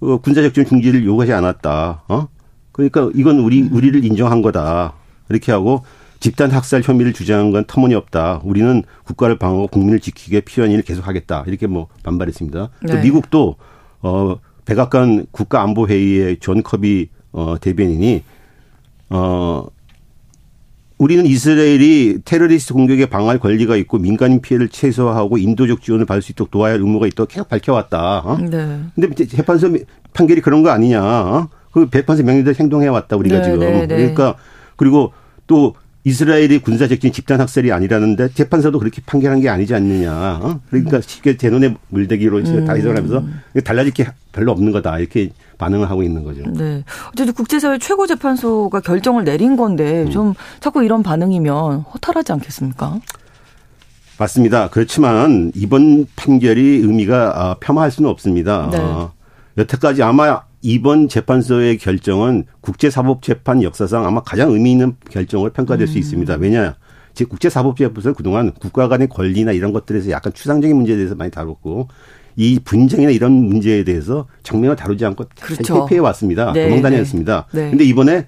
어, 군사작전 중지를 요구하지 않았다. 어? 그러니까 이건 우리 우리를 인정한 거다. 이렇게 하고 집단 학살 혐의를 주장한 건 터무니없다. 우리는 국가를 방어하고 국민을 지키기 위해 필요한 일을 계속하겠다. 이렇게 뭐 반발했습니다. 네. 또 미국도 어 백악관 국가안보회의의 존 커비 어 대변인이 어 우리는 이스라엘이 테러리스트 공격에 방어할 권리가 있고 민간인 피해를 최소화하고 인도적 지원을 받을 수 있도록 도와야 할 의무가 있다고 계속 밝혀왔다. 어? 네. 근데 재판소 판결이 그런 거 아니냐. 어? 그 재판소 명령대로 행동해왔다 우리가 네, 지금. 네, 네. 그러니까 그리고 또 이스라엘이 군사적인 집단 학살이 아니라는데 재판소도 그렇게 판결한 게 아니지 않느냐. 어? 그러니까 쉽게 제 논에 물대기로 음. 다 해석을 하면서 달라질 게 별로 없는 거다. 이렇게 반응을 하고 있는 거죠. 네. 어쨌든 국제사회 최고 재판소가 결정을 내린 건데 음. 좀 자꾸 이런 반응이면 허탈하지 않겠습니까? 맞습니다. 그렇지만 이번 판결이 의미가 아, 폄하할 수는 없습니다. 네. 어, 여태까지 아마 이번 재판소의 결정은 국제사법재판 역사상 아마 가장 의미 있는 결정을 평가될 음. 수 있습니다. 왜냐? 즉 국제사법재판소는 그동안 국가 간의 권리나 이런 것들에서 약간 추상적인 문제에 대해서 많이 다뤘고 이 분쟁이나 이런 문제에 대해서 정면을 다루지 않고 그렇죠. 회피해 왔습니다. 네. 도망다녔습니다. 네. 근데 이번에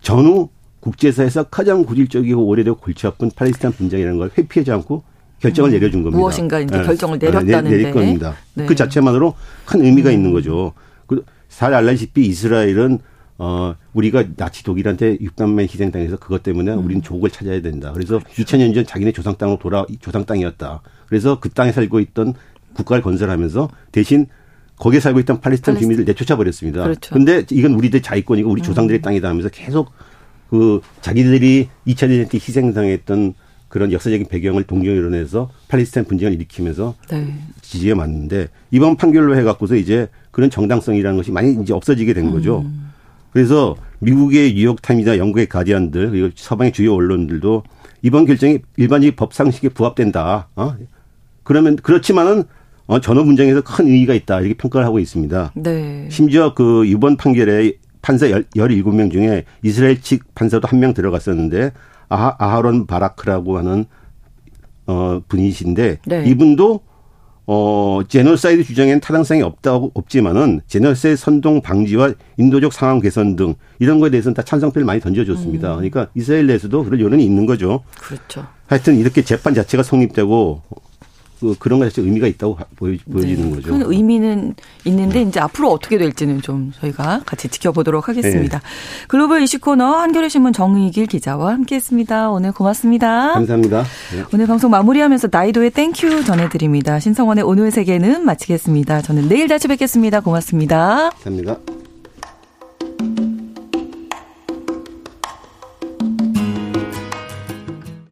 전후 국제사에서 가장 고질적이고 오래되고 골치 아픈 팔레스타인 분쟁이라는 걸 회피하지 않고 결정을 음. 내려준 겁니다. 무엇인가 이제 네. 결정을 내렸다는데. 네, 내릴 겁니다. 네. 그 자체만으로 큰 의미가 음. 있는 거죠. 잘 알다시피 이스라엘은 어 우리가 나치 독일한테 6단만 희생당해서 그것 때문에 음. 우리는 조국을 찾아야 된다. 그래서 그렇죠. 2000년 전 자기네 조상 땅으로 돌아 조상 땅이었다. 그래서 그 땅에 살고 있던 국가를 건설하면서 대신 거기에 살고 있던 팔레스타인 주민들 내쫓아 버렸습니다. 그렇죠. 근데 이건 우리들 자위권이고 우리 조상들의 음. 땅이다 하면서 계속 그 자기들이 2차 대전 때 희생당했던 그런 역사적인 배경을 동경으로 내서 팔레스타인 분쟁을 일으키면서 네. 지지해 왔는데 이번 판결로 해갖고서 이제 그런 정당성이라는 것이 많이 이제 없어지게 된 거죠. 음. 그래서 미국의 뉴욕타임이나 영국의 가디언들 그리고 서방의 주요 언론들도 이번 결정이 일반적인 법 상식에 부합된다. 어? 그러면 그렇지만은 어, 전후 분쟁에서 큰 의의가 있다 이렇게 평가를 하고 있습니다. 네. 심지어 그 이번 판결에 판사 17명 중에 이스라엘 측 판사도 한 명 들어갔었는데 아하, 아하론 바라크라고 하는 어 분이신데 네. 이분도 어 제노사이드 주장에는 타당성이 없다고 없지만은 제노사이드 선동 방지와 인도적 상황 개선 등 이런 거에 대해서는 다 찬성표를 많이 던져줬습니다. 음. 그러니까 이스라엘 내에서도 그런 여론이 있는 거죠. 그렇죠. 하여튼 이렇게 재판 자체가 성립되고 그 그런 것이 의미가 있다고 보여, 지는 네. 거죠. 큰 의미는 있는데 이제 앞으로 어떻게 될지는 좀 저희가 같이 지켜보도록 하겠습니다. 네. 글로벌 이슈 코너 한겨레 신문 정의길 기자와 함께했습니다. 오늘 고맙습니다. 감사합니다. 네. 오늘 방송 마무리하면서 나이도의 Thank You 전해드립니다. 신성원의 오늘 세계는 마치겠습니다. 저는 내일 다시 뵙겠습니다. 고맙습니다. 감사합니다.